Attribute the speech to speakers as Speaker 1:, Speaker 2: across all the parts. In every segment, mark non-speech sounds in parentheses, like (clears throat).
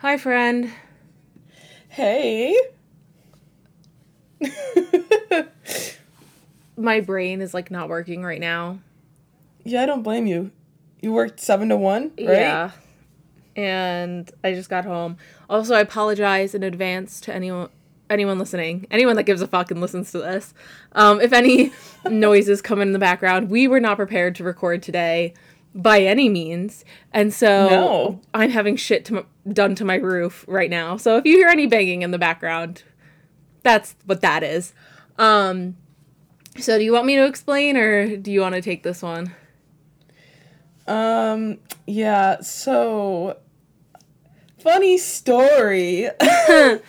Speaker 1: Hi, friend.
Speaker 2: Hey. (laughs)
Speaker 1: My brain is like not working right now.
Speaker 2: yeah, I don't blame you. You worked seven to one, right?
Speaker 1: Yeah. And I just got home. Also, I apologize in advance to anyone anyone listening. Anyone that gives a fuck and listens to this. Um, if any (laughs) noises come in the background, we were not prepared to record today by any means. And so
Speaker 2: No.
Speaker 1: I'm having shit to m- done to my roof right now. So if you hear any banging in the background, that's what that is. Um, so do you want me to explain or do you want to take this one?
Speaker 2: Um, yeah, so funny story. (laughs)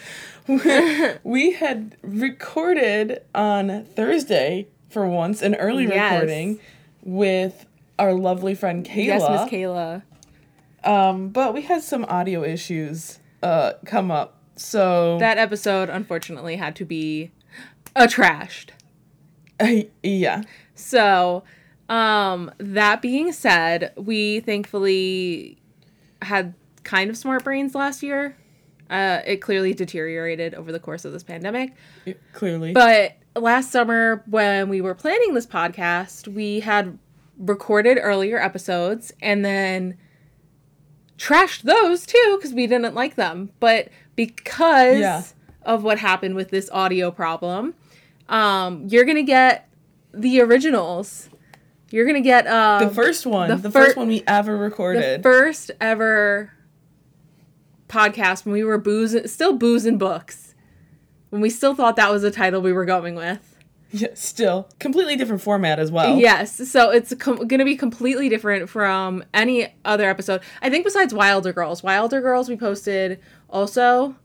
Speaker 2: (laughs) we had recorded on Thursday for once, an early
Speaker 1: Yes.
Speaker 2: recording with our lovely friend Kayla.
Speaker 1: Yes, Miss Kayla.
Speaker 2: Um, but we had some audio issues uh come up. So
Speaker 1: That episode unfortunately had to be uh, trashed. (laughs)
Speaker 2: yeah.
Speaker 1: So, um, that being said, we thankfully had kind of smart brains last year. Uh, it clearly deteriorated over the course of this pandemic.
Speaker 2: Clearly.
Speaker 1: But last summer, when we were planning this podcast, we had recorded earlier episodes and then trashed those too because we didn't like them. But because
Speaker 2: Yeah.
Speaker 1: of what happened with this audio problem, um, you're gonna get the originals. You're gonna get um,
Speaker 2: the first one,
Speaker 1: the
Speaker 2: the,
Speaker 1: fir-
Speaker 2: first one we ever
Speaker 1: the
Speaker 2: recorded.
Speaker 1: first ever podcast when we were boozing, still boozing books. When we still thought that was the title we were going with. (laughs)
Speaker 2: yeah, still completely different format as well.
Speaker 1: Yes, so it's com- going to be completely different from any other episode. I think besides Wilder Girls. Wilder Girls we posted also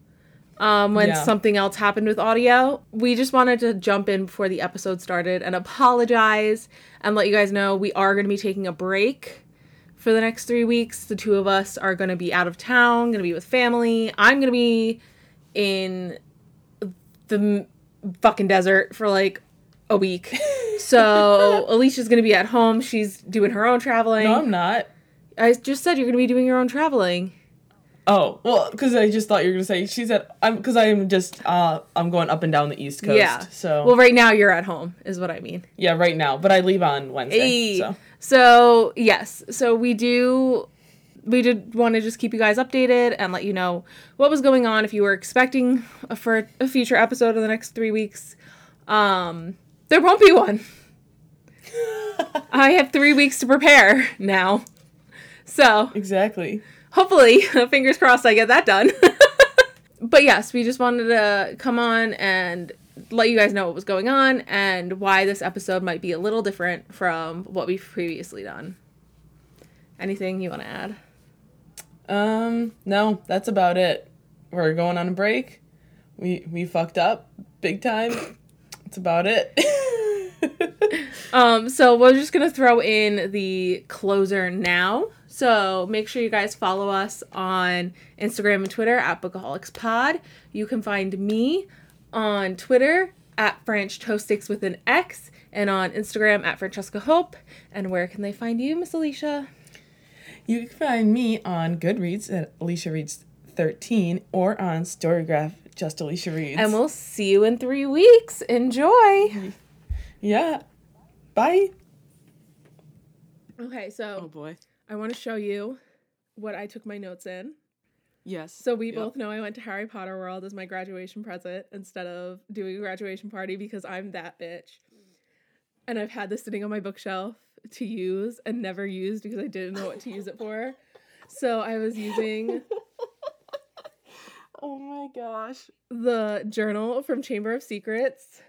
Speaker 1: um, when
Speaker 2: Yeah.
Speaker 1: something else happened with audio. We just wanted to jump in before the episode started and apologize and let you guys know we are going to be taking a break for the next three weeks. The two of us are going to be out of town, going to be with family. I'm going to be in the m- fucking desert for like a week. So (laughs) Alicia's gonna be at home. She's doing her own traveling.
Speaker 2: No, I'm not.
Speaker 1: I just said you're gonna be doing your own traveling.
Speaker 2: Oh, well, because I just thought you were gonna say she said I'm because I'm just uh I'm going up and down the East Coast.
Speaker 1: yeah.
Speaker 2: So
Speaker 1: well, right now you're at home, is what I mean.
Speaker 2: yeah, right now, but I leave on Wednesday. So
Speaker 1: So yes, so we do. We did want to just keep you guys updated and let you know what was going on. If you were expecting a, for a future episode in the next three weeks, um, there won't be one. I have three weeks to prepare now, so
Speaker 2: exactly.
Speaker 1: hopefully, (laughs) fingers crossed, I get that done. (laughs) but yes, we just wanted to come on and let you guys know what was going on and why this episode might be a little different from what we've previously done. Anything you want to add?
Speaker 2: Um, no, that's about it. We're going on a break. We we fucked up big time. That's about it. (laughs)
Speaker 1: Um, so we're just gonna throw in the closer now. So make sure you guys follow us on Instagram and Twitter at BookaholicsPod. You can find me on Twitter at French Toast Sticks with an X and on Instagram at Francesca Hope. And where can they find you, Miss Alicia?
Speaker 2: you can find me on Goodreads at Alicia Reads 13 or on Storygraph just Alicia Reads.
Speaker 1: And we'll see you in three weeks. Enjoy.
Speaker 2: yeah. Bye.
Speaker 1: Okay, so Oh,
Speaker 2: boy.
Speaker 1: I want to show you what I took my notes in.
Speaker 2: Yes.
Speaker 1: So we
Speaker 2: Yep.
Speaker 1: both know I went to Harry Potter World as my graduation present instead of doing a graduation party because I'm that bitch. And I've had this sitting on my bookshelf to use and never used because I didn't know what to use it for. So I was using (laughs)
Speaker 2: Oh my gosh.
Speaker 1: the journal from Chamber of Secrets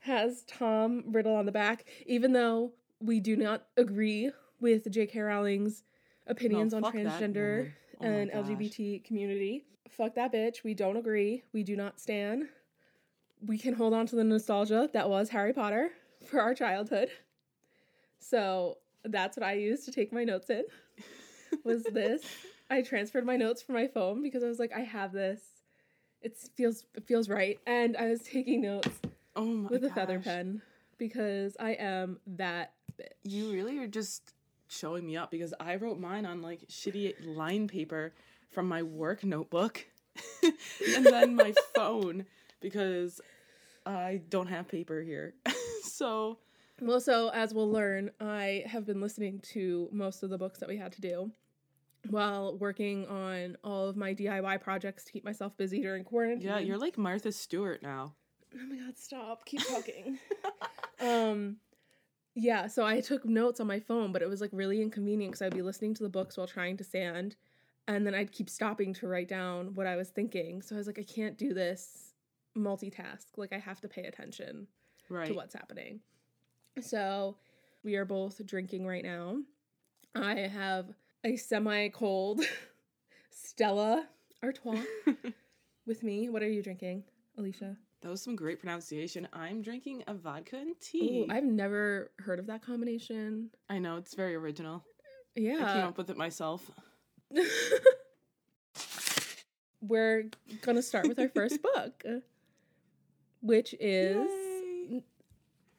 Speaker 1: has Tom Riddle on the back, even though we do not agree with J.K. Rowling's opinions on transgender.
Speaker 2: Oh
Speaker 1: and
Speaker 2: gosh.
Speaker 1: LGBT community. Fuck that bitch. We don't agree. We do not stand. We can hold on to the nostalgia that was Harry Potter for our childhood. So that's what I used to take my notes in. Was (laughs) this? I transferred my notes from my phone because I was like, I have this. It feels it feels right, and I was taking notes
Speaker 2: Oh my
Speaker 1: with a feather pen because I am that bitch.
Speaker 2: You really are just showing me up because I wrote mine on like shitty line paper from my work notebook (laughs) and then my (laughs) phone because I don't have paper here. (laughs) so,
Speaker 1: Well, so as we'll learn, I have been listening to most of the books that we had to do while working on all of my DIY projects to keep myself busy during quarantine.
Speaker 2: yeah, you're like Martha Stewart now.
Speaker 1: Oh my god, stop. Keep talking. (laughs) um yeah, so I took notes on my phone, but it was like really inconvenient because I'd be listening to the books while trying to sand, and then I'd keep stopping to write down what I was thinking. So I was like, I can't do this multitask. Like I have to pay attention
Speaker 2: Right.
Speaker 1: to what's happening. So we are both drinking right now. I have a semi cold (laughs) Stella Artois (laughs) with me. What are you drinking, Alicia?
Speaker 2: That was some great pronunciation. I'm drinking a vodka and tea.
Speaker 1: Ooh, I've never heard of that combination.
Speaker 2: I know, it's very original. Yeah. I came up with it myself. (laughs)
Speaker 1: We're going to start with our first book, which is
Speaker 2: Yay.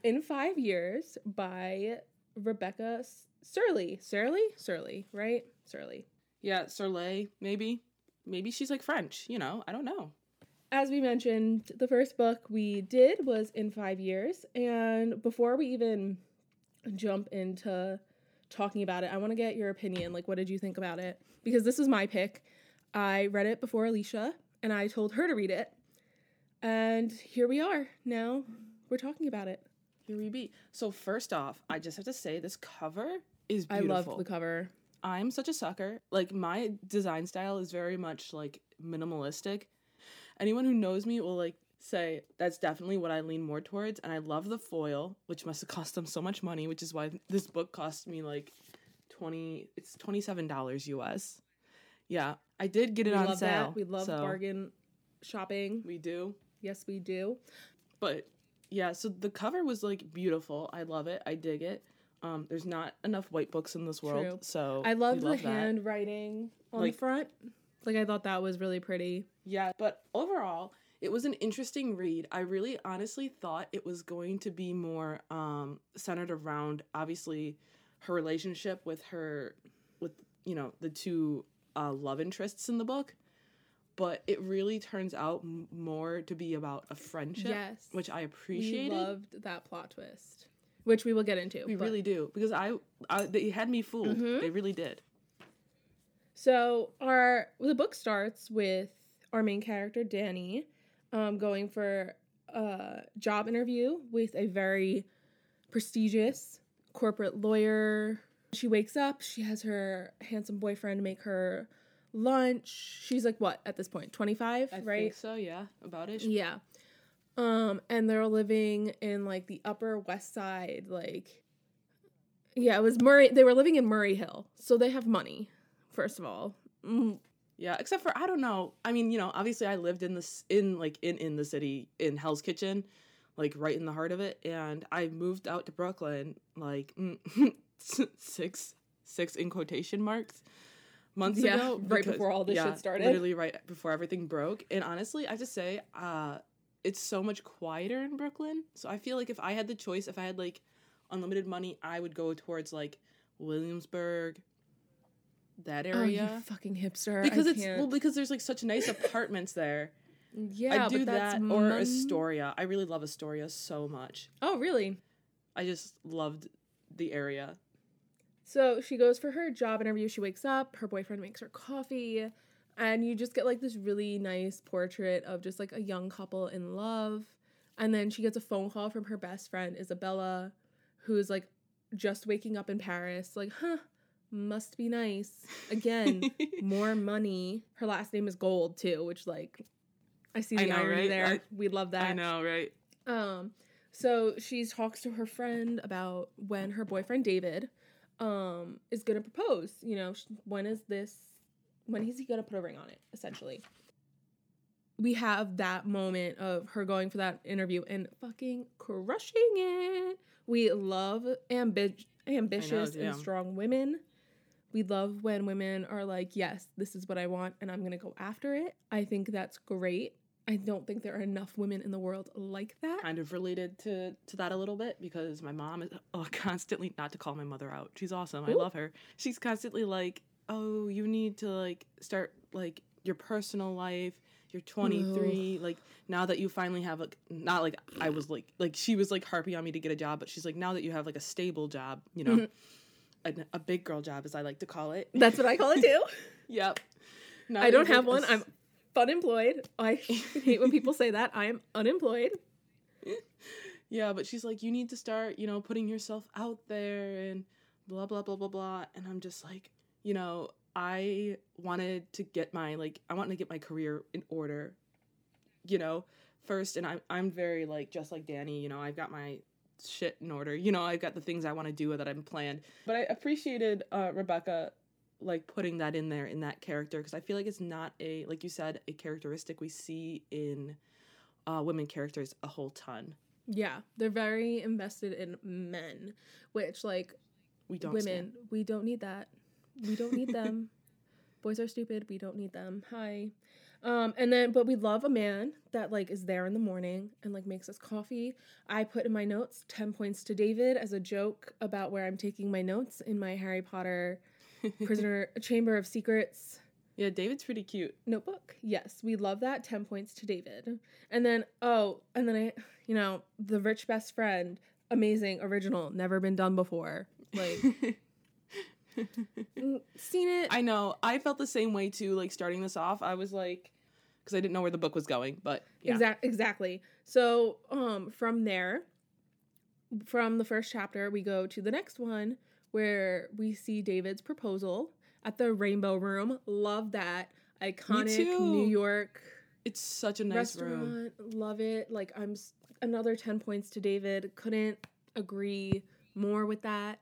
Speaker 1: In Five Years by Rebecca Serle. Serle? Serle, right? Serle.
Speaker 2: Yeah, Soleil, maybe. Maybe she's like French, you know, I don't know.
Speaker 1: As we mentioned, the first book we did was In Five Years. And before we even jump into talking about it, I want to get your opinion. Like, what did you think about it? Because this was my pick. I read it before Alicia, and I told her to read it. And here we are. Now we're talking about it.
Speaker 2: Here we be. So first off, I just have to say this cover is
Speaker 1: I love the cover.
Speaker 2: I'm such a sucker. Like my design style is very much like minimalistic. Anyone who knows me will like say that's definitely what I lean more towards and I love the foil, which must have cost them so much money, which is why this book cost me like 20 it's $27 US. Yeah, I did get it
Speaker 1: We
Speaker 2: on
Speaker 1: love
Speaker 2: sale.
Speaker 1: that. We love
Speaker 2: so
Speaker 1: bargain shopping.
Speaker 2: We do.
Speaker 1: Yes, we do.
Speaker 2: But yeah, so the cover was like beautiful. I love it. I dig it. Um, there's not enough white books in this world,
Speaker 1: True.
Speaker 2: so
Speaker 1: I love the
Speaker 2: love
Speaker 1: handwriting on
Speaker 2: Like-
Speaker 1: the front. Like I thought that was really pretty.
Speaker 2: Yeah, but overall, it was an interesting read. I really honestly thought it was going to be more um, centered around obviously her relationship with her with you know the two uh, love interests in the book. But it really turns out m- more to be about a friendship,
Speaker 1: Yes.
Speaker 2: which I
Speaker 1: We
Speaker 2: appreciated.
Speaker 1: loved that plot twist, which we will get into.
Speaker 2: we
Speaker 1: but-
Speaker 2: really do because I, I they had me fooled.
Speaker 1: Mm-hmm.
Speaker 2: They really did.
Speaker 1: So our the book starts with our main character Danny, um, going for a job interview with a very prestigious corporate lawyer. She wakes up. She has her handsome boyfriend make her lunch. She's like what at this point? Twenty five, right?
Speaker 2: think so. Yeah, about it.
Speaker 1: Yeah. Um, and they're living in like the upper west side, like yeah, it was Murray they were living in Murray Hill. So they have money, first of all. Mm,
Speaker 2: Yeah, except for I don't know. I mean, you know, obviously I lived in this in like in in the city in Hell's Kitchen, like right in the heart of it, and I moved out to Brooklyn like mm, (laughs) six six in quotation marks months
Speaker 1: Yeah,
Speaker 2: ago,
Speaker 1: right before all this shit started.
Speaker 2: Literally right before everything broke. And honestly, I just say, uh, it's so much quieter in Brooklyn. So I feel like if I had the choice, if I had like unlimited money, I would go towards like Williamsburg, that area.
Speaker 1: Oh, you fucking hipster.
Speaker 2: because
Speaker 1: I
Speaker 2: it's
Speaker 1: can't.
Speaker 2: well because there's like such nice apartments there.
Speaker 1: yeah,
Speaker 2: I do
Speaker 1: but that's
Speaker 2: that or Astoria. I really love Astoria so much.
Speaker 1: Oh, really?
Speaker 2: I just loved the area.
Speaker 1: So she goes for her job interview. She wakes up, her boyfriend makes her coffee, and you just get like this really nice portrait of just like a young couple in love. And then she gets a phone call from her best friend, Isabella, who's like just waking up in Paris. Like, huh, must be nice. Again, (laughs) more money. Her last name is Gold, too, which, like, I see the
Speaker 2: I know,
Speaker 1: irony
Speaker 2: right?
Speaker 1: there.
Speaker 2: I-
Speaker 1: we love that.
Speaker 2: I know, right?
Speaker 1: Um, so she talks to her friend about when her boyfriend David um is gonna propose. You know, when is this? When is he gonna put a ring on it? Essentially, we have that moment of her going for that interview and fucking crushing it. We love ambi- ambitious and strong women. We love when women are like, yes, this is what I want and I'm going to go after it. I think that's great. I don't think there are enough women in the world like that.
Speaker 2: Kind of related to to that a little bit because my mom is oh, (laughs) constantly not to call my mother out. She's awesome. I love her. She's constantly like oh, you need to like start like your personal life. You're 23. Like now that you finally have like not like I was like like she was like harping on me to get a job, but she's like now that you have like a stable job, you know, mm-hmm. a, a big girl job as I like to call it.
Speaker 1: That's what I call it too. (laughs)
Speaker 2: Yep. Now
Speaker 1: I don't have
Speaker 2: a
Speaker 1: one.
Speaker 2: s-
Speaker 1: I'm unemployed. I (laughs) hate when people say that. I am unemployed. (laughs)
Speaker 2: Yeah, but she's like, you need to start, you know, putting yourself out there and blah, blah, blah, blah, blah. And I'm just like, you know, I wanted to get my, like, I wanted to get my career in order, you know, first. And I'm, I'm very, like, just like Danny, you know, I've got my shit in order. You know, I've got the things I want to do that I'm planned. But I appreciated uh, Rebecca, like, putting that in there in that character because I feel like it's not a, like you said, a characteristic we see in uh, women characters a whole ton.
Speaker 1: Yeah, they're very invested in men, which like
Speaker 2: We don't
Speaker 1: women, we don't need that. We don't need them. Boys are stupid. We don't need them. Hi. Um, and then, but we love a man that like is there in the morning and like makes us coffee. I put in my notes 10 points to David as a joke about where I'm taking my notes in my Harry Potter. (laughs) Prisoner Chamber of Secrets
Speaker 2: yeah, David's pretty cute.
Speaker 1: notebook. Yes, we love that. 10 points to David. And then, oh, and then I, you know, the rich best friend, amazing, original, never been done before. Like, (laughs) seen it.
Speaker 2: I know. I felt the same way too. Like starting this off, I was like, because I didn't know where the book was going. But yeah,
Speaker 1: Exact, exactly. So, um, from there, from the first chapter, we go to the next one where we see David's proposal at the Rainbow Room. Love that iconic. New York
Speaker 2: it's such a nice room.
Speaker 1: restaurant. Love it. Like I'm another 10 points to David. Couldn't agree more with that.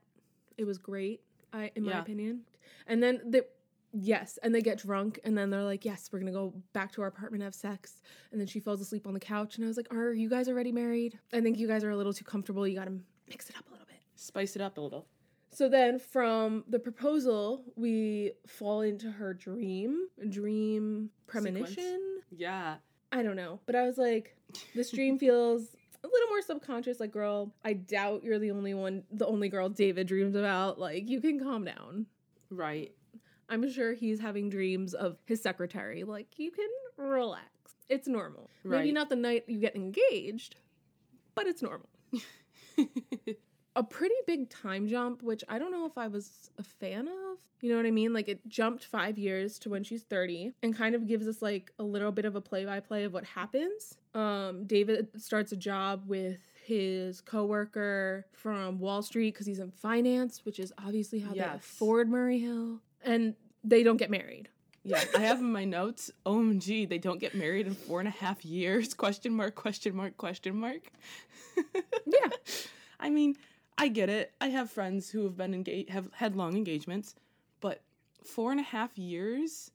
Speaker 1: It was great. I in my opinion. And then the yes, and they get drunk and then they're like, "Yes, we're going to go back to our apartment have sex." And then she falls asleep on the couch and I was like, "Are you guys already married? I think you guys are a little too comfortable. You got to mix it up a little bit."
Speaker 2: Spice it up a little.
Speaker 1: So then from the proposal, we fall into her dream, dream premonition.
Speaker 2: Yeah.
Speaker 1: I don't know. But I was like, this dream (laughs) feels a little more subconscious. Like, girl, I doubt you're the only one, the only girl David dreams about. Like, you can calm down.
Speaker 2: Right.
Speaker 1: I'm sure he's having dreams of his secretary. Like, you can relax. It's normal. Maybe not the night you get engaged, but it's normal. (laughs) A pretty big time jump, which I don't know if I was a fan of. You know what I mean? Like it jumped five years to when she's 30 and kind of gives us like a little bit of a play by play of what happens. Um, David starts a job with his coworker from Wall Street because he's in finance, which is obviously how they afford Murray Hill. And they don't get married.
Speaker 2: yeah. I have in my notes. OMG, they don't get married in four and a half years? Question mark. Question mark. Question mark.
Speaker 1: Yeah. (laughs)
Speaker 2: I mean, I get it. I have friends who have been engaged, have had long engagements, but four and a half years,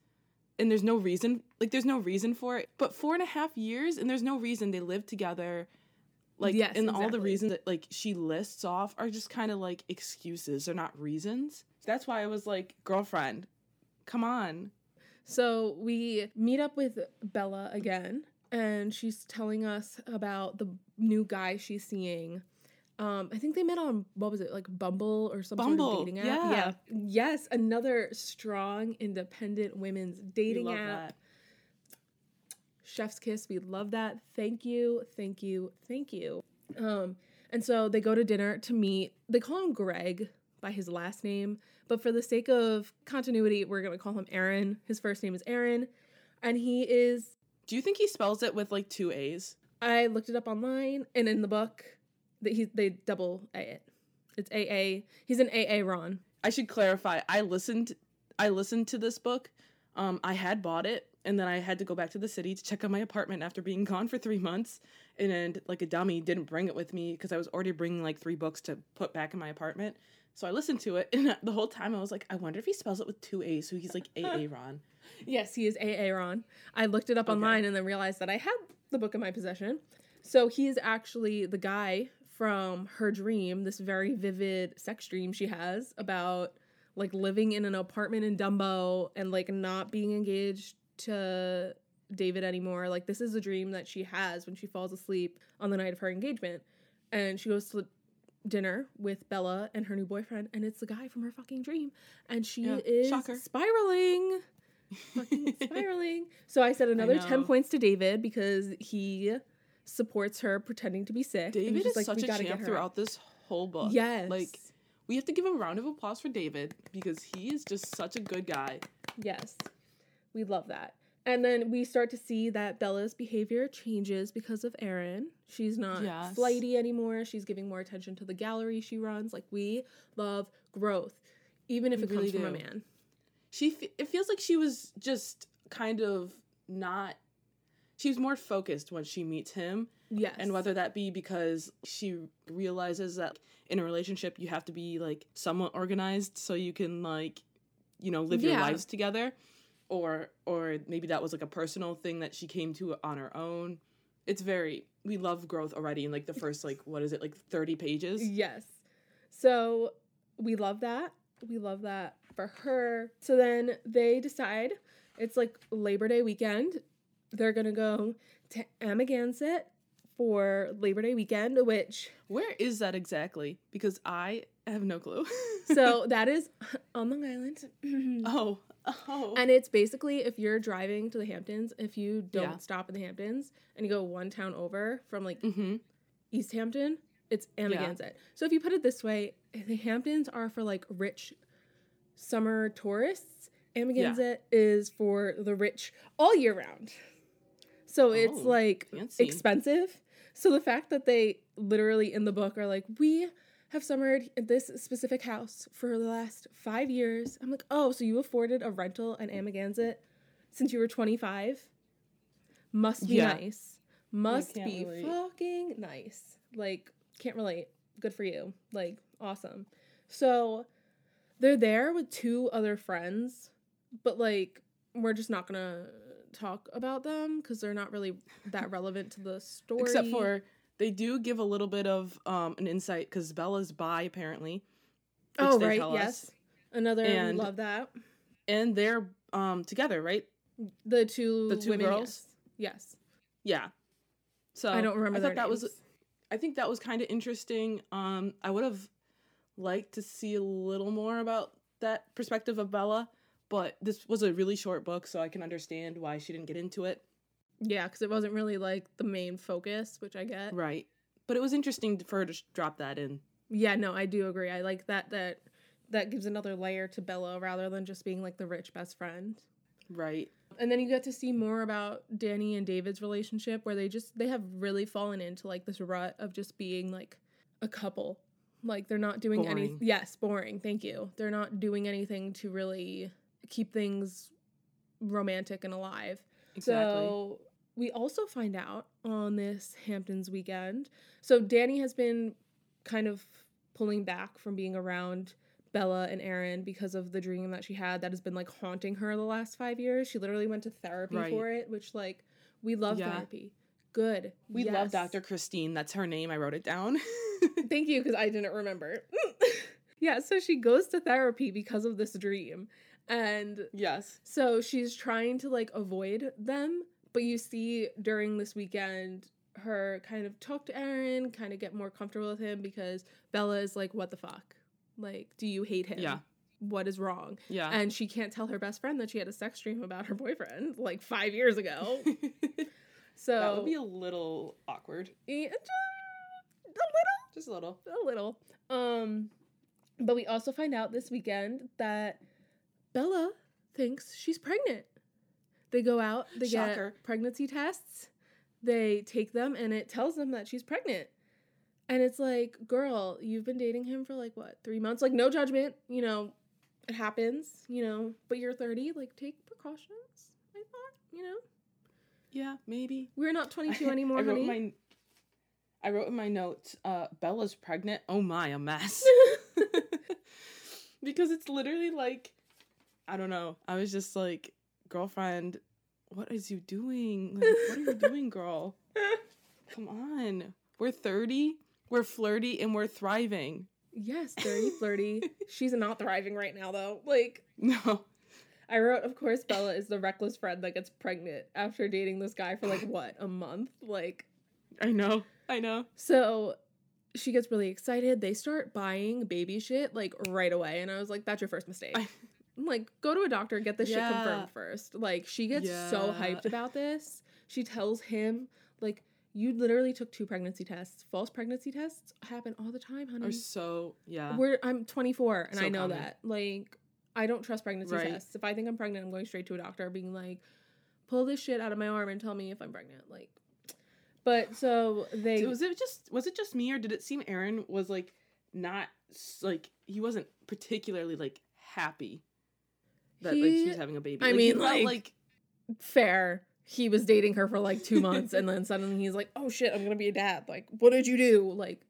Speaker 2: and there's no reason. Like, there's no reason for it. But four and a half years, and there's no reason they live together. Like,
Speaker 1: Yes,
Speaker 2: and all the reasons that like she lists off are just kind of like excuses. They're not reasons. That's why I was like, girlfriend, come on.
Speaker 1: So we meet up with Bella again, and she's telling us about the new guy she's seeing. Um, I think they met on what was it like Bumble or some
Speaker 2: Bumble,
Speaker 1: sort of dating app.
Speaker 2: yeah.
Speaker 1: Yes, another strong, independent women's dating
Speaker 2: love
Speaker 1: app.
Speaker 2: that.
Speaker 1: Chef's kiss. We love that. Thank you, thank you, thank you. Um, and so they go to dinner to meet. They call him Greg by his last name, but for the sake of continuity, we're gonna call him Aaron. His first name is Aaron, and he is.
Speaker 2: Do you think he spells it with like two A's?
Speaker 1: I looked it up online, and in the book, he they double A it. It's AA. He's an AA Ron.
Speaker 2: I should clarify. I listened. I listened to this book. Um, I had bought it, and then I had to go back to the city to check on my apartment after being (laughs) gone for three months. And, and like a dummy, didn't bring it with me because I was already bringing like three books to put back in my apartment. So I listened to it, (laughs) and the whole time I was like, I wonder if he spells it with two A's, so he's like AA (laughs) Ron.
Speaker 1: Yes, he is AA Ron. I looked it up
Speaker 2: Okay.
Speaker 1: online and then realized that I had the book in my possession. So he is actually the guy from her dream, this very vivid sex dream she has about like living in an apartment in Dumbo and like not being engaged to David anymore. Like this is a dream that she has when she falls asleep on the night of her engagement. And she goes to dinner with Bella and her new boyfriend, and it's the guy from her fucking dream, and she
Speaker 2: Yeah,
Speaker 1: is
Speaker 2: shocker.
Speaker 1: spiraling, fucking (laughs) spiraling. So I said another ten points to David because he supports her pretending to be sick.
Speaker 2: David is
Speaker 1: like,
Speaker 2: such
Speaker 1: "We
Speaker 2: a champ throughout this whole book.
Speaker 1: Yes,
Speaker 2: Like we have to give a round of applause for David because he is just such a good guy.
Speaker 1: Yes. We love that. And then we start to see that Bella's behavior changes because of Aaron. She's not
Speaker 2: Yes.
Speaker 1: flighty anymore. She's giving more attention to the gallery she runs. Like we love growth, even if
Speaker 2: We
Speaker 1: it
Speaker 2: really
Speaker 1: comes from a man.
Speaker 2: She fe- it feels like she was just kind of not she was more focused when she meets him
Speaker 1: Yes.
Speaker 2: and whether that be because she realizes that in a relationship you have to be like somewhat organized so you can like you know live your lives together or or maybe that was like a personal thing that she came to on her own it's very we love growth already in like the first like what is it like 30 pages
Speaker 1: Yes. So we love that. We love that for her. So then they decide it's like Labor Day weekend. They're gonna go to Amagansett for Labor Day weekend, which
Speaker 2: where is that exactly because i have no clue (laughs)
Speaker 1: so that is on Long Island. (clears throat)
Speaker 2: oh oh
Speaker 1: And it's basically if you're driving to the Hamptons, if you don't
Speaker 2: Yeah.
Speaker 1: stop in the Hamptons and you go one town over from like
Speaker 2: mm-hmm
Speaker 1: East Hampton, it's Amagansett. So if you put it this way, the Hamptons are for like rich summer tourists. Amagansett is for the rich all year round. So it's
Speaker 2: Oh,
Speaker 1: like
Speaker 2: fancy.
Speaker 1: expensive. So the fact that they literally in the book are like, we have summered at this specific house for the last five years. I'm like, oh, so you afforded a rental in Amagansett since you were 25? Must be
Speaker 2: Yeah.
Speaker 1: nice. Must be
Speaker 2: relate.
Speaker 1: fucking nice. Like, can't relate. Good for you. Like, awesome. So they're there with two other friends, but like, we're just not gonna talk about them because they're not really that relevant to the (laughs) story.
Speaker 2: except for they do give a little bit of um an insight because bella's bi apparently which
Speaker 1: oh
Speaker 2: they
Speaker 1: right,
Speaker 2: tell
Speaker 1: yes,
Speaker 2: us.
Speaker 1: another
Speaker 2: And-
Speaker 1: love that.
Speaker 2: and they're um together right
Speaker 1: The two
Speaker 2: The two
Speaker 1: women,
Speaker 2: girls?
Speaker 1: Yes,
Speaker 2: yeah so.
Speaker 1: I don't remember
Speaker 2: I thought that was i think that was kind of interesting um i would have liked to see a little more about that perspective of bella but this was a really short book so i can understand why she didn't get into it
Speaker 1: yeah, because it wasn't really like the main focus, which I get.
Speaker 2: right but it was interesting for her to drop that in
Speaker 1: Yeah, no, I do agree. I like that that that gives another layer to Bella rather than just being like the rich best friend.
Speaker 2: right
Speaker 1: And then you get to see more about Danny and David's relationship where they just they have really fallen into like this rut of just being like a couple. Like they're not doing any yes, boring. Thank you. They're not doing anything to really keep things romantic and alive.
Speaker 2: exactly
Speaker 1: So we also find out on this Hamptons weekend. So Danny has been kind of pulling back from being around Bella and Aaron because of the dream that she had that has been like haunting her the last five years. She literally went to therapy
Speaker 2: Right.
Speaker 1: for it, which like we love
Speaker 2: Yeah.
Speaker 1: therapy. Good.
Speaker 2: we love dr christine that's her name i wrote it down (laughs)
Speaker 1: Thank you, because I didn't remember. (laughs) yeah, so she goes to therapy because of this dream. And
Speaker 2: yes
Speaker 1: So she's trying to like avoid them, but you see during this weekend her kind of talk to Aaron, kind of get more comfortable with him because Bella is like, What the fuck? Like, do you hate him?
Speaker 2: Yeah.
Speaker 1: What is wrong?
Speaker 2: yeah
Speaker 1: And she can't tell her best friend that she had a sex dream about her boyfriend like five years ago. (laughs) So
Speaker 2: that would be a little awkward.
Speaker 1: Yeah, just
Speaker 2: Just a little.
Speaker 1: a little. Um, but we also find out this weekend that Bella thinks she's pregnant. They go out, they
Speaker 2: Shocker.
Speaker 1: get pregnancy tests, they take them, and it tells them that she's pregnant. And it's like, girl, you've been dating him for like what, three months? Like, no judgment, you know, it happens, you know, but you're 30, like, take precautions. I thought, you know,
Speaker 2: Yeah, maybe.
Speaker 1: we're not 22 (laughs) anymore,
Speaker 2: I wrote
Speaker 1: honey.
Speaker 2: my I wrote in my notes, uh, Bella's pregnant. Oh my, a mess. (laughs) (laughs) because it's literally like I don't know. I was just like, girlfriend, what is you doing? Like, what are you doing, girl? (laughs) Come on. We're 30, we're flirty, and we're thriving.
Speaker 1: yes, 30, (laughs) flirty. She's not thriving right now, though. Like,
Speaker 2: No.
Speaker 1: I wrote, of course, Bella is the reckless friend that gets pregnant after dating this guy for like (sighs) what, a month? Like,
Speaker 2: I know. I know.
Speaker 1: so she gets really excited. They start buying baby shit like right away. And I was like, that's your first mistake.
Speaker 2: I-
Speaker 1: like, go to a doctor, get this shit confirmed first. Like, she gets so hyped about this. She tells him, like, you literally took two pregnancy tests. False pregnancy tests happen all the time, honey.
Speaker 2: Are so yeah.
Speaker 1: We're I'm 24 and
Speaker 2: So
Speaker 1: I know
Speaker 2: common.
Speaker 1: that. Like, I don't trust pregnancy
Speaker 2: Right.
Speaker 1: tests. If I think I'm pregnant, I'm going straight to a doctor, being like, pull this shit out of my arm and tell me if I'm pregnant. Like, but so they
Speaker 2: was it just was it just me or did it seem Aaron was like not like he wasn't particularly like happy that like she
Speaker 1: He-
Speaker 2: was having a baby.
Speaker 1: I
Speaker 2: Like,
Speaker 1: mean,
Speaker 2: felt,
Speaker 1: like- fair. He was dating her for like two months, and then suddenly he's like, "Oh shit, I'm gonna be a dad." Like, what did you do? Like,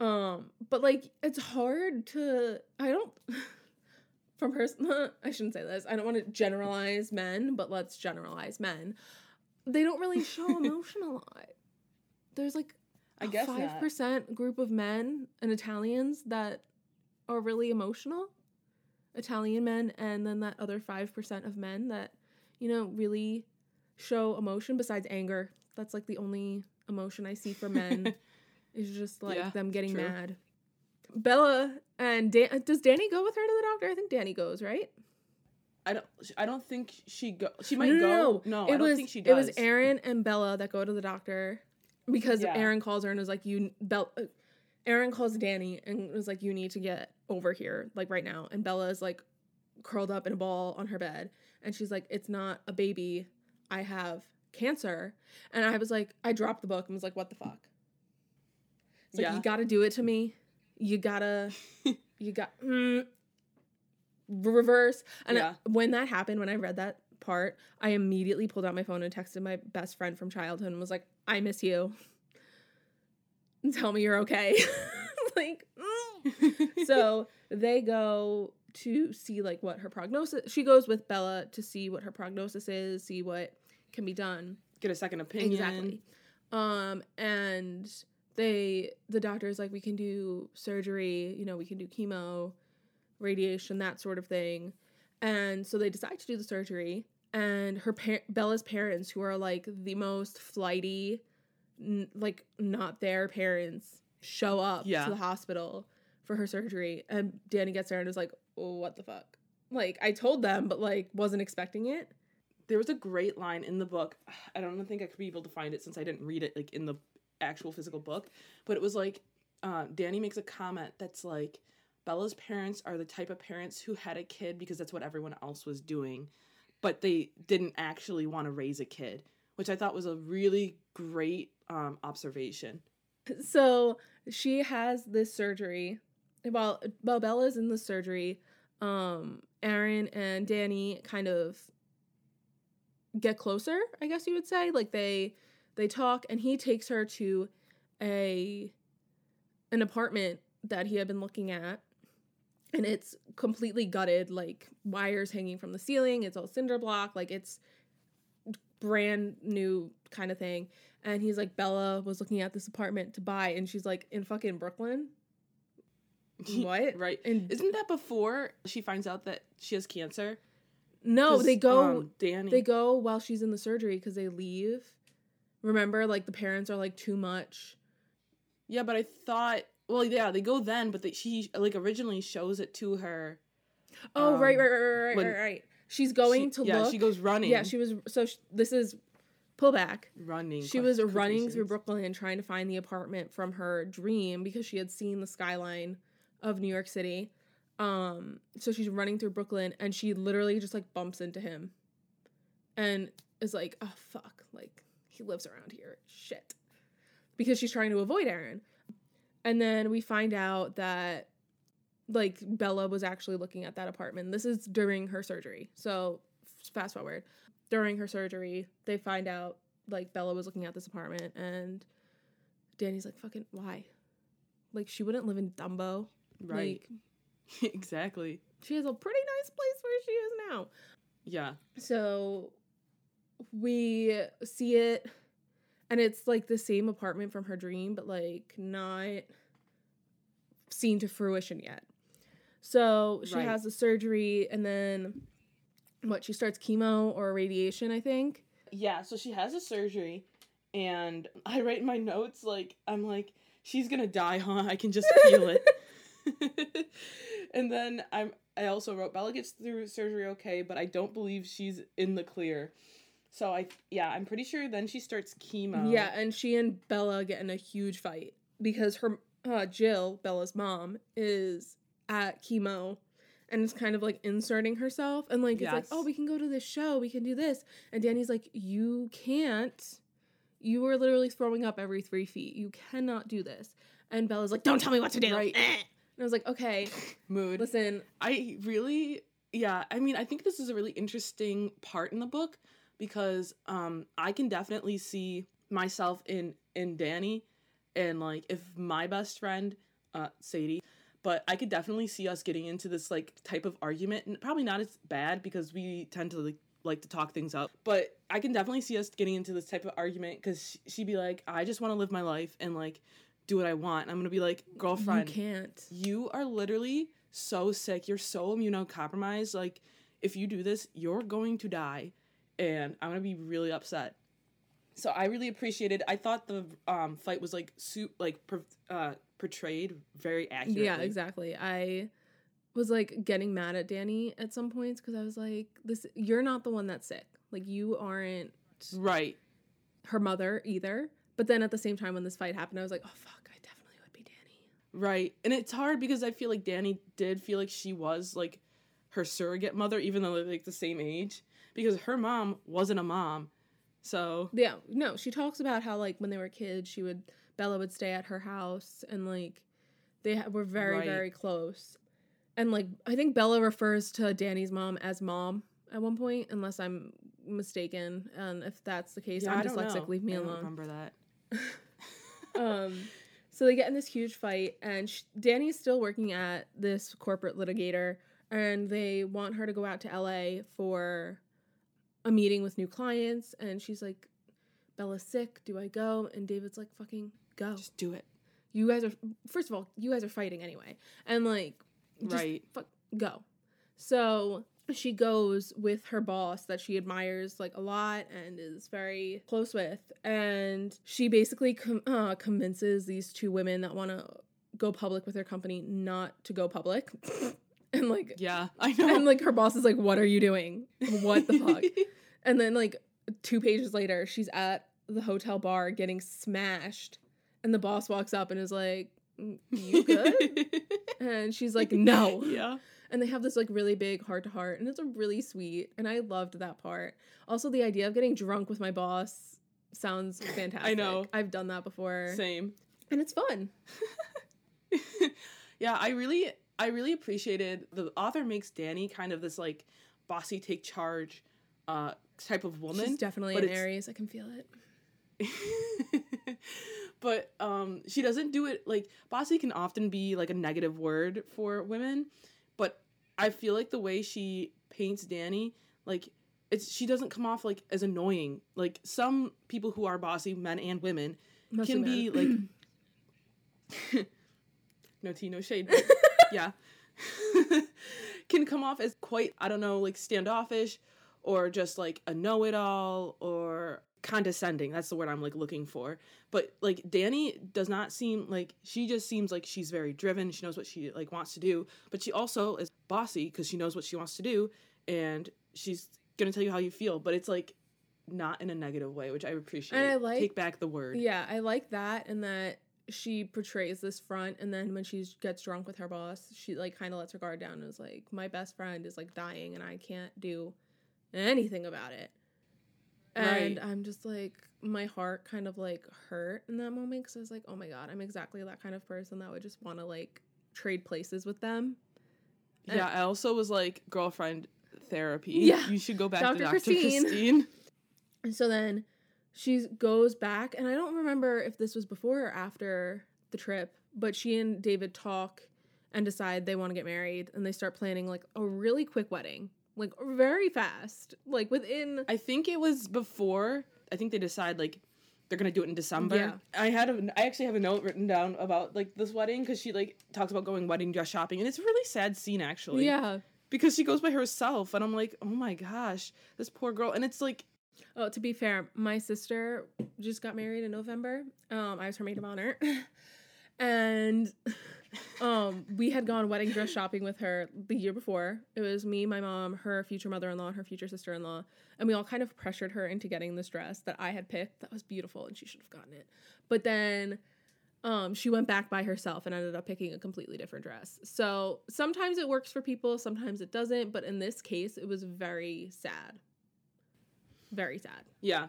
Speaker 1: um, but like, it's hard to. I don't. (laughs) From person, (laughs) I shouldn't say this. I don't want to generalize men, but let's generalize men. They don't really show (laughs) emotion a lot. There's like
Speaker 2: I guess
Speaker 1: five percent group of men and Italians that are really emotional. Italian men, and then that other five percent of men that, you know, really show emotion besides anger. That's like the only emotion I see for men (laughs) is just like
Speaker 2: Yeah,
Speaker 1: them getting
Speaker 2: true.
Speaker 1: mad. Bella and Dan- does Danny go with her to the doctor? I think Danny goes, right?
Speaker 2: I don't I don't think she go she might
Speaker 1: no, no,
Speaker 2: go.
Speaker 1: no.
Speaker 2: No,
Speaker 1: it
Speaker 2: I don't
Speaker 1: was
Speaker 2: think she does.
Speaker 1: it was Aaron and Bella that go to the doctor because
Speaker 2: Yeah.
Speaker 1: Aaron calls her and was like, "You Bell." Aaron calls Danny and was like, "You need to get over here, like right now." And Bella is like curled up in a ball on her bed, and she's like, "It's not a baby. I have cancer." And I was like, I dropped the book and was like, "What the fuck?" It's like
Speaker 2: Yeah.
Speaker 1: you got to do it to me. You gotta, (laughs) you got mm, reverse. And
Speaker 2: Yeah.
Speaker 1: when that happened, when I read that part, I immediately pulled out my phone and texted my best friend from childhood and was like, "I miss you. Tell me you're okay." (laughs) like, mm. so (laughs) they go to see like what her prognosis. She goes with Bella to see what her prognosis is, see what can be done.
Speaker 2: get a second opinion.
Speaker 1: Exactly. Um, and they the doctor's like, we can do surgery, you know, we can do chemo, radiation, that sort of thing. And so they decide to do the surgery. And her par- Bella's parents, who are like the most flighty, n- like not their parents, show up
Speaker 2: Yeah.
Speaker 1: to the hospital for her surgery. And Danny gets there and is like, what the fuck? Like I told them, but like wasn't expecting it.
Speaker 2: There was a great line in the book. I don't think I could be able to find it since I didn't read it like in the actual physical book, but it was like uh, Danny makes a comment that's like Bella's parents are the type of parents who had a kid because that's what everyone else was doing, but they didn't actually want to raise a kid, which I thought was a really great um, observation.
Speaker 1: so she has this surgery. While while bella's in the surgery. Um aaron and danny kind of get closer i guess you would say. Like they they talk and he takes her to a an apartment that he had been looking at and it's completely gutted like wires hanging from the ceiling. It's all cinder block. Like it's brand new kind of thing and he's like bella was looking at this apartment to buy and she's like in fucking brooklyn (laughs) what
Speaker 2: right.
Speaker 1: and
Speaker 2: Isn't that before she finds out that she has cancer?
Speaker 1: No, they go
Speaker 2: um, Danny.
Speaker 1: they go while she's in the surgery because they leave remember like the parents are like too much
Speaker 2: Yeah, but I thought. Well, yeah, they go then, but they, she like originally shows it to her.
Speaker 1: oh
Speaker 2: Um,
Speaker 1: right right right right right right she's going
Speaker 2: she-
Speaker 1: to
Speaker 2: yeah,
Speaker 1: look
Speaker 2: she goes running.
Speaker 1: yeah she was so sh- this is pull back
Speaker 2: running.
Speaker 1: she was running through Brooklyn trying to find the apartment from her dream because she had seen the skyline of New York City. Um, so she's running through Brooklyn and she literally just like bumps into him and is like, oh fuck, like he lives around here. Shit. Because she's trying to avoid Aaron. And then we find out that like Bella was actually looking at that apartment. This is during her surgery. So fast forward. During her surgery, they find out like Bella was looking at this apartment and Danny's like, fucking why? Like she wouldn't live in Dumbo.
Speaker 2: right.
Speaker 1: Like (laughs)
Speaker 2: exactly.
Speaker 1: she has a pretty nice place where she is now.
Speaker 2: Yeah.
Speaker 1: So we see it and it's like the same apartment from her dream, but like not seen to fruition yet. So she
Speaker 2: Right.
Speaker 1: has the surgery and then what she starts chemo or radiation, I think.
Speaker 2: Yeah. So she has a surgery, and I write in my notes like I'm like she's gonna die, huh? I can just feel it. (laughs) (laughs) and then I'm I also wrote Bella gets through surgery okay, but I don't believe she's in the clear. So I yeah, I'm pretty sure then she starts chemo.
Speaker 1: Yeah, and she and Bella get in a huge fight because her uh, Jill, Bella's mom, is at chemo and is kind of like inserting herself and like it's like, oh, we can go to this show, we can do this, and Danny's like, you can't. You are literally throwing up every three feet. You cannot do this. And Bella's like, don't tell me what to do.
Speaker 2: Right.
Speaker 1: Eh. (laughs) And I was like, okay, (laughs)
Speaker 2: mood.
Speaker 1: listen,
Speaker 2: I really yeah, I mean, I think this is a really interesting part in the book because um I can definitely see myself in in Danny and like if my best friend uh Sadie but I could definitely see us getting into this like type of argument and probably not as bad because we tend to like like to talk things up but I can definitely see us getting into this type of argument cuz she'd be like I just want to live my life and like do what I want. And I'm going to be like, "Girlfriend,
Speaker 1: you can't.
Speaker 2: you are literally so sick. You're so immunocompromised. Like, if you do this, you're going to die. And I'm gonna be really upset. So I really appreciated. I thought the um, fight was like su- like uh, portrayed very accurately.
Speaker 1: Yeah, exactly. I was like getting mad at Danny at some points because I was like, "This, you're not the one that's sick. Like you aren't
Speaker 2: Right.
Speaker 1: her mother either." But then at the same time, when this fight happened, I was like, "Oh fuck, I definitely would be Danny."
Speaker 2: Right. And it's hard because I feel like Danny did feel like she was like her surrogate mother, even though they're like the same age, because her mom wasn't a mom. So
Speaker 1: Yeah, no, she talks about how like when they were kids, she would Bella would stay at her house and like they were very
Speaker 2: Right.
Speaker 1: very close. And like I think Bella refers to Danny's mom as mom at one point, unless I'm mistaken. And if that's the case,
Speaker 2: yeah,
Speaker 1: I'm dyslexic.
Speaker 2: know.
Speaker 1: Leave me
Speaker 2: I
Speaker 1: alone.
Speaker 2: remember that. (laughs)
Speaker 1: um, so they get in this huge fight, and sh- Danny's still working at this corporate litigator, and they want her to go out to LA for a meeting with new clients. And she's like, Bella's sick. Do I go? And David's like, fucking go.
Speaker 2: Just do it.
Speaker 1: You guys are, first of all, you guys are fighting anyway. And like, just
Speaker 2: Right.
Speaker 1: fuck, go. So she goes with her boss that she admires like a lot and is very close with and she basically com- uh, convinces these two women that want to go public with their company not to go public (laughs) and like
Speaker 2: Yeah, (laughs) I know.
Speaker 1: and like her boss is like what are you doing what the fuck (laughs) and then like two pages later she's at the hotel bar getting smashed and the boss walks up and is like "Mm, you good (laughs) and she's like no
Speaker 2: yeah.
Speaker 1: and they have this like really big heart to heart and it's a really sweet and i loved that part also the idea of getting drunk with my boss sounds fantastic I
Speaker 2: know.
Speaker 1: i've done that before
Speaker 2: Same.
Speaker 1: and it's fun
Speaker 2: yeah, I really I really appreciated the author makes Danny kind of this like bossy take charge uh type of woman.
Speaker 1: she's definitely
Speaker 2: but
Speaker 1: an aries i can feel it (laughs)
Speaker 2: but um she doesn't do it like bossy can often be like a negative word for women, but I feel like the way she paints Danny like it's she doesn't come off like as annoying. Like some people who are bossy, men and women, can
Speaker 1: men.
Speaker 2: be like (laughs) (laughs) no tea, no shade. Yeah. (laughs) can come off as quite, I don't know, like standoffish or just like a know it all or condescending. That's the word I'm like looking for. But like Danny does not seem like she just seems like she's very driven. She knows what she like wants to do, but she also is bossy because she knows what she wants to do and she's going to tell you how you feel, but it's like not in a negative way, which I appreciate.
Speaker 1: And I like-
Speaker 2: Take back the word.
Speaker 1: yeah i like that and that she portrays this front and then when she gets drunk with her boss she like kind of lets her guard down and is like my best friend is like dying and i can't do anything about it and
Speaker 2: Right.
Speaker 1: i'm just like my heart kind of like hurt in that moment because i was like oh my god i'm exactly that kind of person that would just want to like trade places with them
Speaker 2: Yeah, I also was like girlfriend therapy.
Speaker 1: Yeah.
Speaker 2: you should go back
Speaker 1: Dr.
Speaker 2: to Dr.
Speaker 1: Christine.
Speaker 2: Christine. (laughs)
Speaker 1: And so then she goes back, and I don't remember if this was before or after the trip, but she and David talk and decide they want to get married, and they start planning like a really quick wedding, like very fast, like within.
Speaker 2: I think it was before. I think they decide like they're gonna do it in December.
Speaker 1: Yeah.
Speaker 2: I had a. I actually have a note written down about like this wedding because she like talks about going wedding dress shopping, and it's a really sad scene actually.
Speaker 1: Yeah.
Speaker 2: because she goes by herself, and I'm like, oh my gosh, this poor girl, and it's like,
Speaker 1: Oh, to be fair, my sister just got married in November. Um, I was her maid of honor. (laughs) and um we had gone wedding dress shopping with her the year before. It was me, my mom, her future mother-in-law, and her future sister-in-law, and we all kind of pressured her into getting this dress that I had picked. That was beautiful and she should have gotten it. But then um she went back by herself and ended up picking a completely different dress. So, sometimes it works for people, sometimes it doesn't, but in this case it was very sad. Very sad.
Speaker 2: Yeah.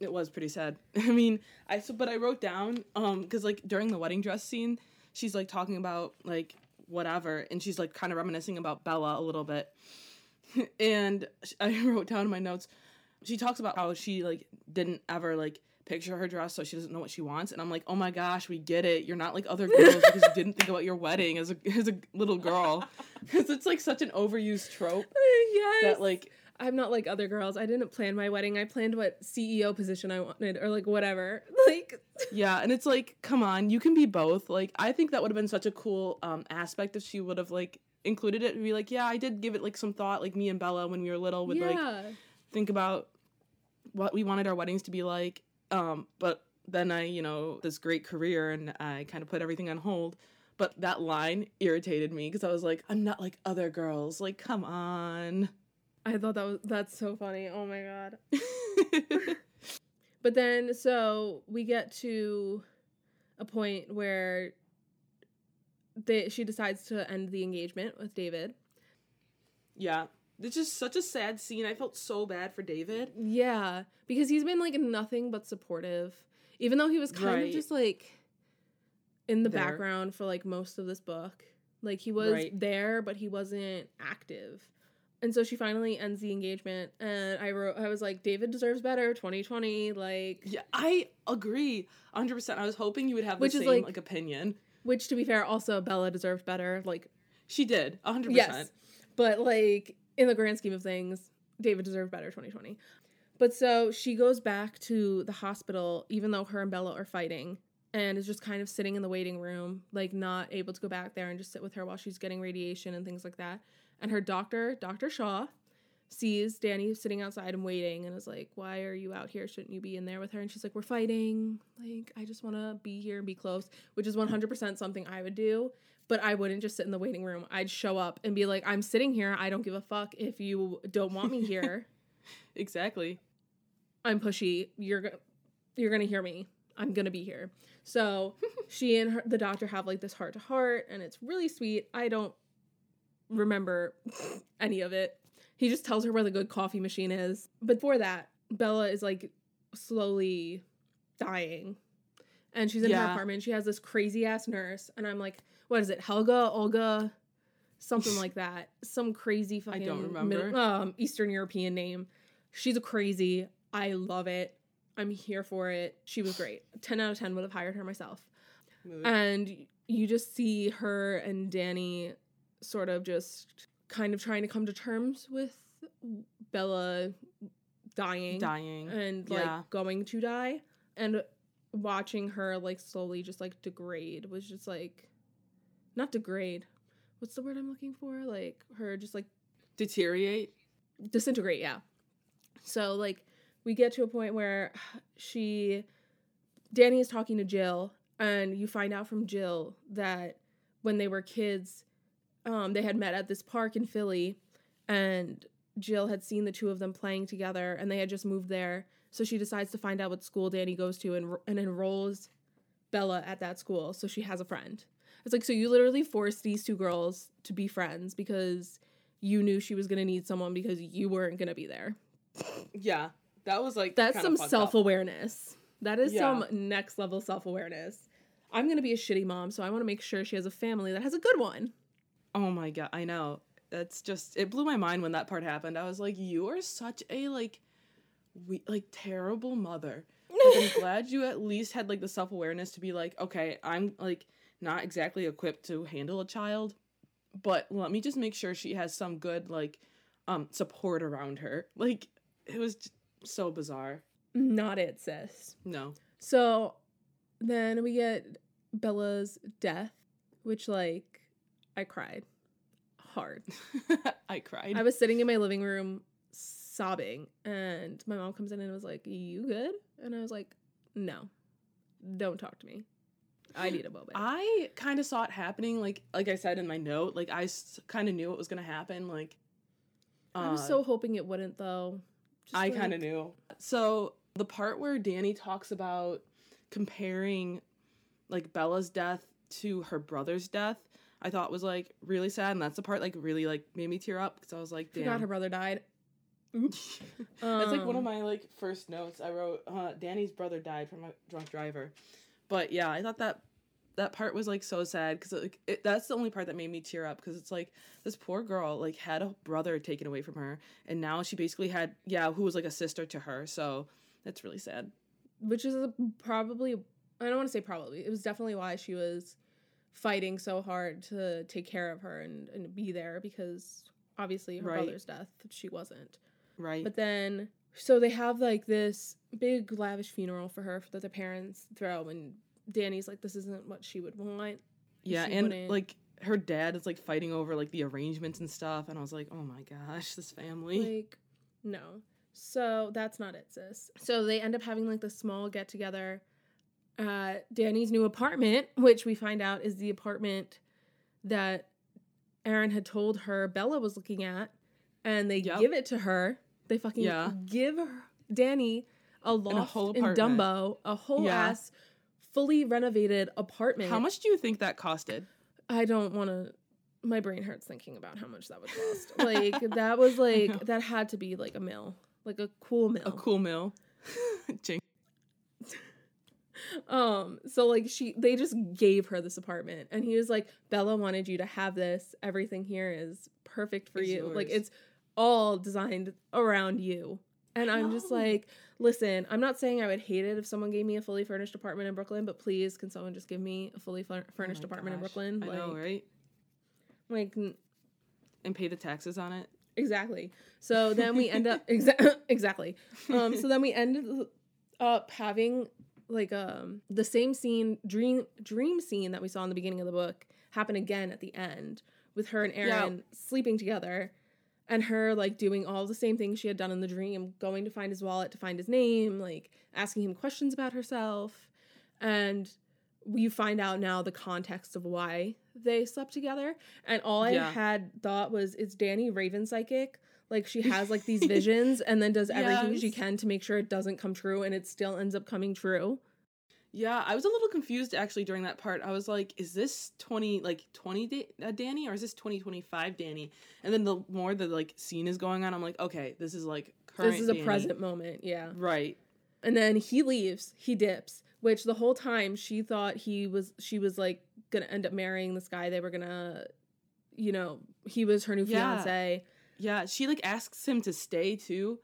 Speaker 2: It was pretty sad. (laughs) I mean, I so but I wrote down um cuz like during the wedding dress scene, she's like talking about like whatever and she's like kind of reminiscing about Bella a little bit. (laughs) and I (laughs) wrote down in my notes she talks about how she like didn't ever like picture her dress so she doesn't know what she wants and I'm like, "Oh my gosh, we get it. You're not like other girls because you didn't think about your wedding as a as a little girl." Cuz it's like such an overused trope
Speaker 1: yes.
Speaker 2: that like
Speaker 1: I'm not like other girls. I didn't plan my wedding. I planned what CEO position I wanted or like whatever. (laughs) Like
Speaker 2: Yeah, and it's like, come on, you can be both. Like, I think that would have been such a cool um aspect if she would have like included it and be like, yeah, I did give it like some thought, like me and Bella when we were little would like think about what we wanted our weddings to be like. Um, but then I, you know, this great career and I kind of put everything on hold. But that line irritated me because I was like, I'm not like other girls. Like, come on.
Speaker 1: I thought that was that's so funny. Oh my god. (laughs) But then so we get to a point where they she decides to end the engagement with David.
Speaker 2: yeah. It's just such a sad scene. I felt so bad for David.
Speaker 1: Yeah, because he's been like nothing but supportive. Even though he was kind
Speaker 2: Right.
Speaker 1: of just like in the
Speaker 2: There.
Speaker 1: background for like most of this book. Like he was
Speaker 2: Right.
Speaker 1: there but he wasn't active. And so she finally ends the engagement and I wrote I was like David deserves better 2020 like
Speaker 2: Yeah, I agree 100%. I was hoping you would have the
Speaker 1: Which is
Speaker 2: same
Speaker 1: like-
Speaker 2: like opinion.
Speaker 1: which to be fair also Bella deserved better like
Speaker 2: She did. 100%.
Speaker 1: Yes. But like in the grand scheme of things, David deserved better 2020. But so she goes back to the hospital even though her and Bella are fighting and is just kind of sitting in the waiting room, like not able to go back there and just sit with her while she's getting radiation and things like that. And her doctor, Dr. Shaw, sees Danny sitting outside and waiting and is like, Why are you out here? Shouldn't you be in there with her? And she's like, We're fighting. Like, I just want to be here and be close, which is 100% something I would do. But I wouldn't just sit in the waiting room. I'd show up and be like, I'm sitting here. I don't give a fuck if you don't want me here. (laughs)
Speaker 2: Exactly.
Speaker 1: I'm pushy. You're go- you're gonna hear me. I'm gonna be here. So (laughs) she and her, the doctor have like this heart to heart, and it's really sweet. I don't remember (laughs) any of it. He just tells her where the good coffee machine is. But for that, Bella is like slowly dying, and she's in her apartment. She has this crazy ass nurse, and I'm like, what is it, Helga, Olga, something (laughs) like that, some crazy fucking I
Speaker 2: don't
Speaker 1: Middle-
Speaker 2: remember.
Speaker 1: um, Eastern European name. She's a crazy. I love it. I'm here for it. She was great. (sighs) 10 out of 10 would have hired her myself.
Speaker 2: Mood.
Speaker 1: And you just see her and Danny sort of just kind of trying to come to terms with Bella dying
Speaker 2: Dying.
Speaker 1: and like
Speaker 2: Yeah.
Speaker 1: going to die and watching her like slowly just like degrade was just like not degrade what's the word i'm looking for like her just like
Speaker 2: Deteriorate.
Speaker 1: disintegrate yeah so like we get to a point where she danny is talking to jill and you find out from jill that when they were kids um, they had met at this park in philly and jill had seen the two of them playing together and they had just moved there so she decides to find out what school danny goes to and, and enrolls bella at that school so she has a friend it's like so you literally forced these two girls to be friends because you knew she was going to need someone because you weren't going to be there.
Speaker 2: Yeah. That was like
Speaker 1: That's some self awareness. That is
Speaker 2: Yeah.
Speaker 1: some next level self awareness. I'm going to be a shitty mom, so I want to make sure she has a family that has a good one.
Speaker 2: Oh my god, I know. That's just it blew my mind when that part happened. I was like, you are such a like we like terrible mother. Like, I'm (laughs) glad you at least had like the self-awareness to be like, okay, I'm like not exactly equipped to handle a child, but let me just make sure she has some good like um support around her. Like it was so bizarre.
Speaker 1: Not it, sis.
Speaker 2: No.
Speaker 1: So then we get Bella's death, which, like, I cried hard. (laughs)
Speaker 2: I cried.
Speaker 1: I was sitting in my living room sobbing, and my mom comes in and was like, You good? And I was like, No, don't talk to me. I need a moment.
Speaker 2: I kind of saw it happening. Like like I said in my note, like I s- kind of knew it was gonna happen. Like
Speaker 1: I was
Speaker 2: uh,
Speaker 1: so hoping it wouldn't though. Just
Speaker 2: I kind of knew. So the part where Danny talks about comparing like Bella's death to her brother's death, I thought was like really sad, and that's the part like really like made me tear up because I was like, damn.
Speaker 1: forgot her brother died. Oops. (laughs)
Speaker 2: That's like one of
Speaker 1: Um,
Speaker 2: my like first notes. I wrote, uh, "Danny's brother died from a drunk driver," but yeah, I thought that that part was like so sad because like it, that's the only part that made me tear up because it's like this poor girl like had a brother taken away from her, and now she basically had yeah, who was like a sister to her. So that's really sad.
Speaker 1: which is a, probably I don't want to say probably. It was definitely why she was fighting so hard to take care of her and, and be there because obviously her
Speaker 2: Right.
Speaker 1: brother's death she wasn't.
Speaker 2: Right.
Speaker 1: But then so they have like this big lavish funeral for her that the parents throw and Danny's like this isn't what she would want.
Speaker 2: yeah,
Speaker 1: she
Speaker 2: and
Speaker 1: wouldn't-
Speaker 2: like her dad is like fighting over like the arrangements and stuff, and I was like, oh my gosh, this family.
Speaker 1: Like, no. So that's not it, sis. So they end up having like the small get together at Danny's new apartment, which we find out is the apartment that Aaron had told her Bella was looking at, and they
Speaker 2: Yep.
Speaker 1: give it to her. They fucking
Speaker 2: Yeah.
Speaker 1: give her, Danny a loft
Speaker 2: whole
Speaker 1: in. Dumbo, a whole
Speaker 2: Yeah.
Speaker 1: ass, fully renovated apartment.
Speaker 2: How much do you think that costed?
Speaker 1: I don't want to. My brain hurts thinking about how much that would cost. (laughs) like that was like that had to be like a mill, like a cool mill.
Speaker 2: A cool meal. (laughs)
Speaker 1: Um, so like she, they just gave her this apartment, and he was like, "Bella wanted you to have this. Everything here is perfect for
Speaker 2: It's
Speaker 1: you. Like it's all designed around you." And I'm just like, listen, I'm not saying I would hate it if someone gave me a fully furnished apartment in Brooklyn, but please, can someone just give me a fully fur-
Speaker 2: Oh
Speaker 1: furnished
Speaker 2: my
Speaker 1: apartment in
Speaker 2: gosh.
Speaker 1: Brooklyn?
Speaker 2: I
Speaker 1: Like,
Speaker 2: know, right?
Speaker 1: like n-
Speaker 2: And pay the taxes on it.
Speaker 1: Exactly. So then we end up (laughs) exa- (laughs) exactly. Um so then we ended up having like um the same scene dream dream scene that we saw in the beginning of the book happen again at the end with her and
Speaker 2: Yeah.
Speaker 1: Aaron sleeping together and her like doing all the same things she had done in the dream, going to find his wallet to find his name, like asking him questions about herself and we find out now the context of why they slept together. And all I
Speaker 2: Yeah.
Speaker 1: had thought was, it's Danny Raven psychic. Like she (laughs) has like these visions and then does everything she can to make sure it doesn't come true and it still ends up coming true.
Speaker 2: Yeah, I was a little confused actually during that part. I was like, is this 20 like 20 da- uh, Danny or is this 2025 Danny? And then the more the like scene is going on, I'm like, okay, this is like current
Speaker 1: this is a
Speaker 2: Danny.
Speaker 1: present moment, yeah.
Speaker 2: Right.
Speaker 1: And then he leaves, he dips, which the whole time she thought he was she was like gonna end up marrying this guy. They were gonna you know, he was her new
Speaker 2: Yeah.
Speaker 1: fiance.
Speaker 2: Yeah, she like asks him to stay too.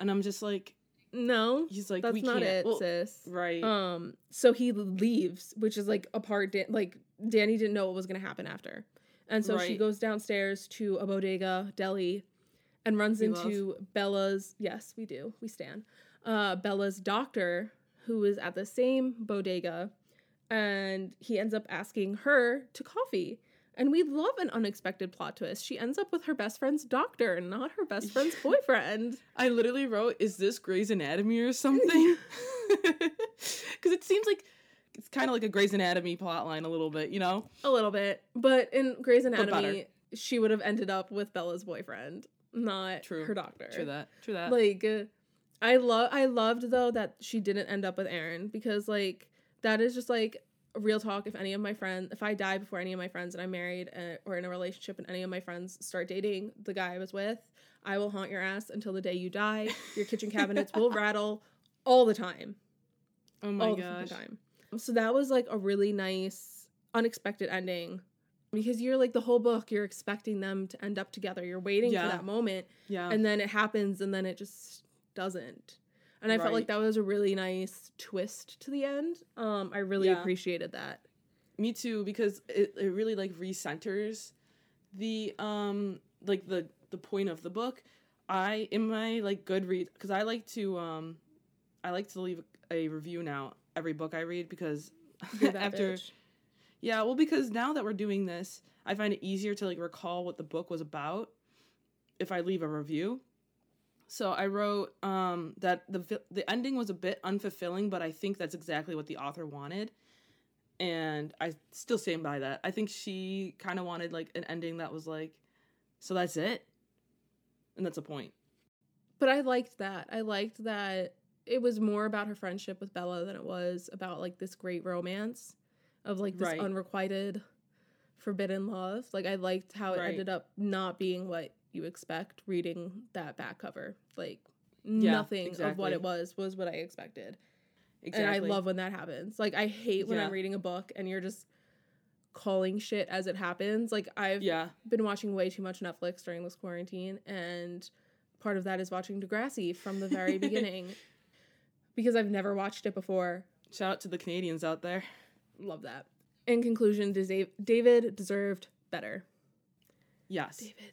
Speaker 2: And I'm just like,
Speaker 1: No,
Speaker 2: he's like,
Speaker 1: that's
Speaker 2: we
Speaker 1: not
Speaker 2: can't.
Speaker 1: it,
Speaker 2: Well,
Speaker 1: sis.
Speaker 2: Right.
Speaker 1: Um, so he leaves, which is like a part. Dan- like Danny didn't know what was gonna happen after, and so she goes downstairs to a bodega deli, and runs
Speaker 2: We
Speaker 1: into Bella's. Yes, we do. We stand. Uh, Bella's doctor, who is at the same bodega, and he ends up asking her to coffee. And we love an unexpected plot twist. She ends up with her best friend's doctor, not her best friend's (laughs) boyfriend.
Speaker 2: I literally wrote, "Is this Grey's Anatomy or something?" (laughs) (laughs) Because it seems like it's kind of like a Grey's Anatomy plotline a little bit, you know?
Speaker 1: A little bit. But in Grey's. Anatomy, she would have ended up with Bella's boyfriend, not
Speaker 2: True.
Speaker 1: her doctor.
Speaker 2: True that. True that.
Speaker 1: Like uh, I love I loved though that she didn't end up with Aaron because like that is just like real talk if any of my friends if I die before any of my friends and I'm married uh, or in a relationship and any of my friends start dating the guy I was with, I will haunt your ass until the day you die. Your kitchen cabinets will rattle all the time
Speaker 2: oh my god.
Speaker 1: all the time. So that was like a really nice, unexpected ending. Because you're like the whole book, you're expecting them to end up together. You're waiting
Speaker 2: Yeah.
Speaker 1: for that moment,
Speaker 2: Yeah.
Speaker 1: and then it happens, and then it just doesn't. And I felt like that was a really nice twist to the end. Um, I really
Speaker 2: Yeah.
Speaker 1: appreciated that.
Speaker 2: Me too, because it, it really like recenters the um like the the point of the book. I in my like good read because I like to um I like to leave a review now every book I read because (laughs) after
Speaker 1: bitch.
Speaker 2: yeah well because now that we're doing this I find it easier to like recall what the book was about if I leave a review. So I wrote um, that the the ending was a bit unfulfilling, but I think that's exactly what the author wanted. and I still stand by that. I think she kind of wanted like an ending that was like, so that's it, and that's a point.
Speaker 1: But I liked that. I liked that it was more about her friendship with Bella than it was about like this great romance of like this
Speaker 2: Right.
Speaker 1: unrequited forbidden love. Like I liked how it
Speaker 2: Right.
Speaker 1: ended up not being what you expect reading that back cover. Like
Speaker 2: Yeah,
Speaker 1: nothing of what it was was what I expected.
Speaker 2: Exactly.
Speaker 1: And I love when that happens. Like I hate when I'm reading a book and you're just calling shit as it happens. Like I've
Speaker 2: Yeah.
Speaker 1: been watching way too much Netflix during this quarantine, and part of that is watching Degrassi from the very (laughs) beginning because I've never watched it before.
Speaker 2: Shout out to the Canadians out there.
Speaker 1: Love that. In conclusion, David deserved better.
Speaker 2: Yes.
Speaker 1: David